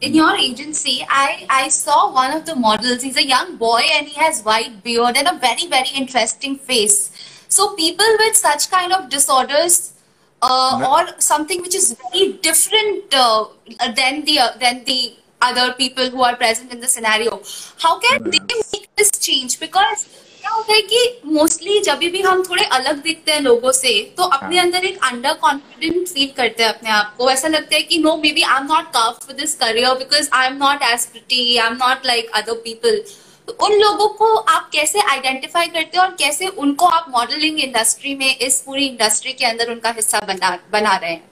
in your agency, I, I saw one of the models. He's a young boy and he has white beard and a very, very interesting face. So people with such kind of disorders uh, or something which is very different uh, than the uh, than the other people who are present in the scenario, how can they make this change? Because क्या होता है कि mostly जब भी हम थोड़े अलग दिखते हैं लोगों से तो अपने अंदर एक अंडर कॉन्फिडेंट फील करते हैं अपने आप को। ऐसा लगता है कि no maybe I am not cut for this career because I am not as pretty I am not like other people तो उन लोगों को आप कैसे आइडेंटिफाई करते हैं और कैसे उनको आप मॉडलिंग इंडस्ट्री में इस पूरी इंडस्ट्री के अंदर उनका हिस्सा बना बना रहे हैं?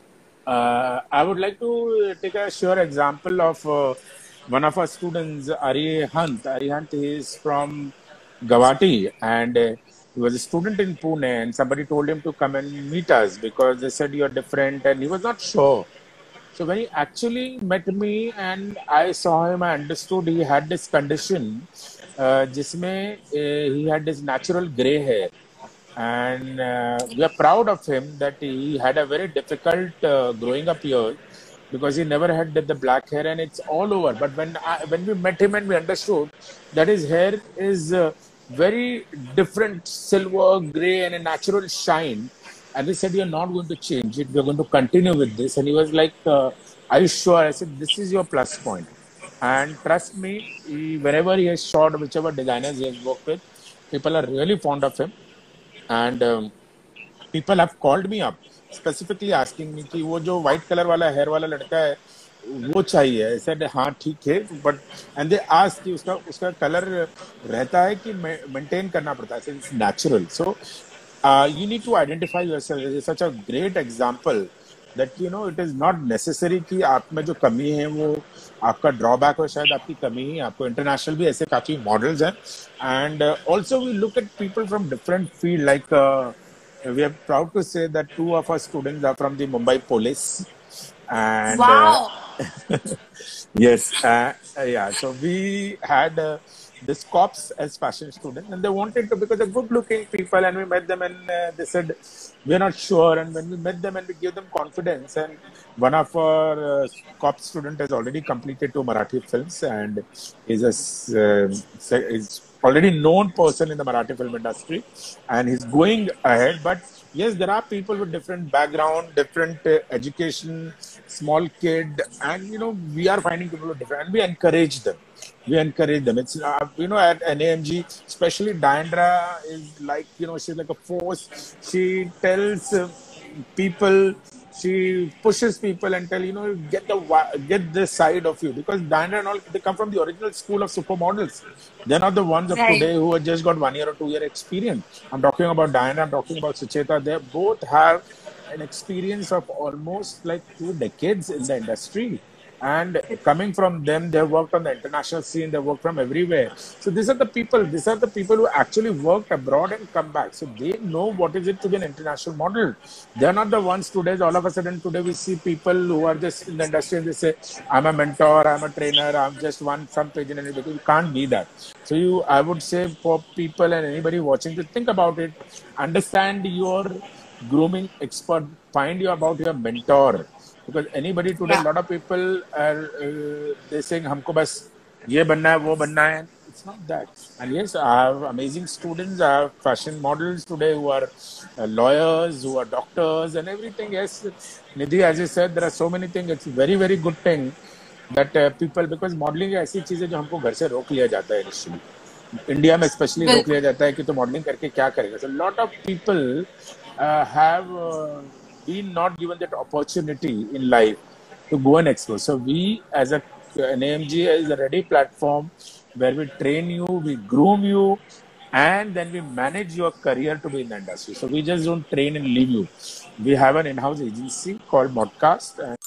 Uh, I would like to take a sure example of uh, one of our students, Ari Hunt. Ari Hunt is from Guwahati, and uh, he was a student in Pune and somebody told him to come and meet us because they said you're different and he was not sure. So when he actually met me and I saw him, I understood he had this condition uh, जिसमें uh, he had this natural gray hair. And uh, we are proud of him that he had a very difficult uh, growing up year because he never had the black hair and it's all over. But when I, when we met him and we understood that his hair is uh, very different silver gray and a natural shine and we said you're not going to change it. We're going to continue with this. And he was like uh, are you sure? I said this is your plus point. And trust me he, wherever he has shot whichever designers he has worked with people are really fond of him. And um, people have called me up specifically asking me कि वो जो white colour वाला hair वाला लड़का है, वो चाहिए। ऐसे हाँ ठीक है बट एंड दे आस्क कि उसका उसका कलर रहता है कि मेंटेन करना पड़ता है it's natural so you need to identify yourself such a great example that you know it is not necessary कि आप में जो कमी है, वो आपका ड्रॉबैक हो, शायद आपकी कमी ही आपको इंटरनेशनल भी ऐसे काफ़ी मॉडल्स हैं। And also we look at people from different field like we are proud to say that two of our students are from the Mumbai Police. And, uh, wow. Uh, yes. Uh, yeah. So we had uh, this cops as fashion students, and they wanted to because they're good-looking people, and we met them, and uh, they said we're not sure. And when we met them, and we gave them confidence, and one of our uh, cop student has already completed two Marathi films, and is a uh, is already known person in the marathi film industry and he's going ahead but yes, there are people with different background, different uh, education, small kid, and you know we are finding people with different, and we encourage them. We encourage them. It's uh, you know at NAMG, especially Diandra is like you know she's like a force. She tells uh, people she pushes people and tell you know get the get this side of you because Diana and all they come from the original school of supermodels. They're not the ones of right. today who have just got one year or two year experience. I'm talking about Diana. I'm talking about Sucheta. They both have an experience of almost like two decades in the industry and coming from them they've worked on the international scene they work from everywhere. So these are the people these are the people who actually worked abroad and come back. So they know what is it to be an international model. They're not the ones today all of a sudden today we see people who are just in the industry and they say i'm a mentor i'm a trainer i'm just one some page in anybody you can't be that. So you i would say for people and anybody watching to think about it. Understand your grooming expert find you about your mentor because anybody today, a lot of people are uh, they हमको बस ये बनना है वो बनना है it's not that and yes I have amazing students I have fashion models today who are uh, lawyers who are doctors and everything yes Nidhi as you said there are so many things it's very very good thing that uh, people because modeling ऐसी चीज़ है जो हमको घर से रोक लिया जाता है initially इंडिया में स्पेशली रोक लिया जाता है कि तो मॉडलिंग करके क्या करेगा so lot of people uh, have uh, been not given that opportunity in life to go and explore. So we, as a an AMG, is a ready platform where we train you, we groom you, and then we manage your career to be in the industry. So we just don't train and leave you. We have an in-house agency called Modcast. And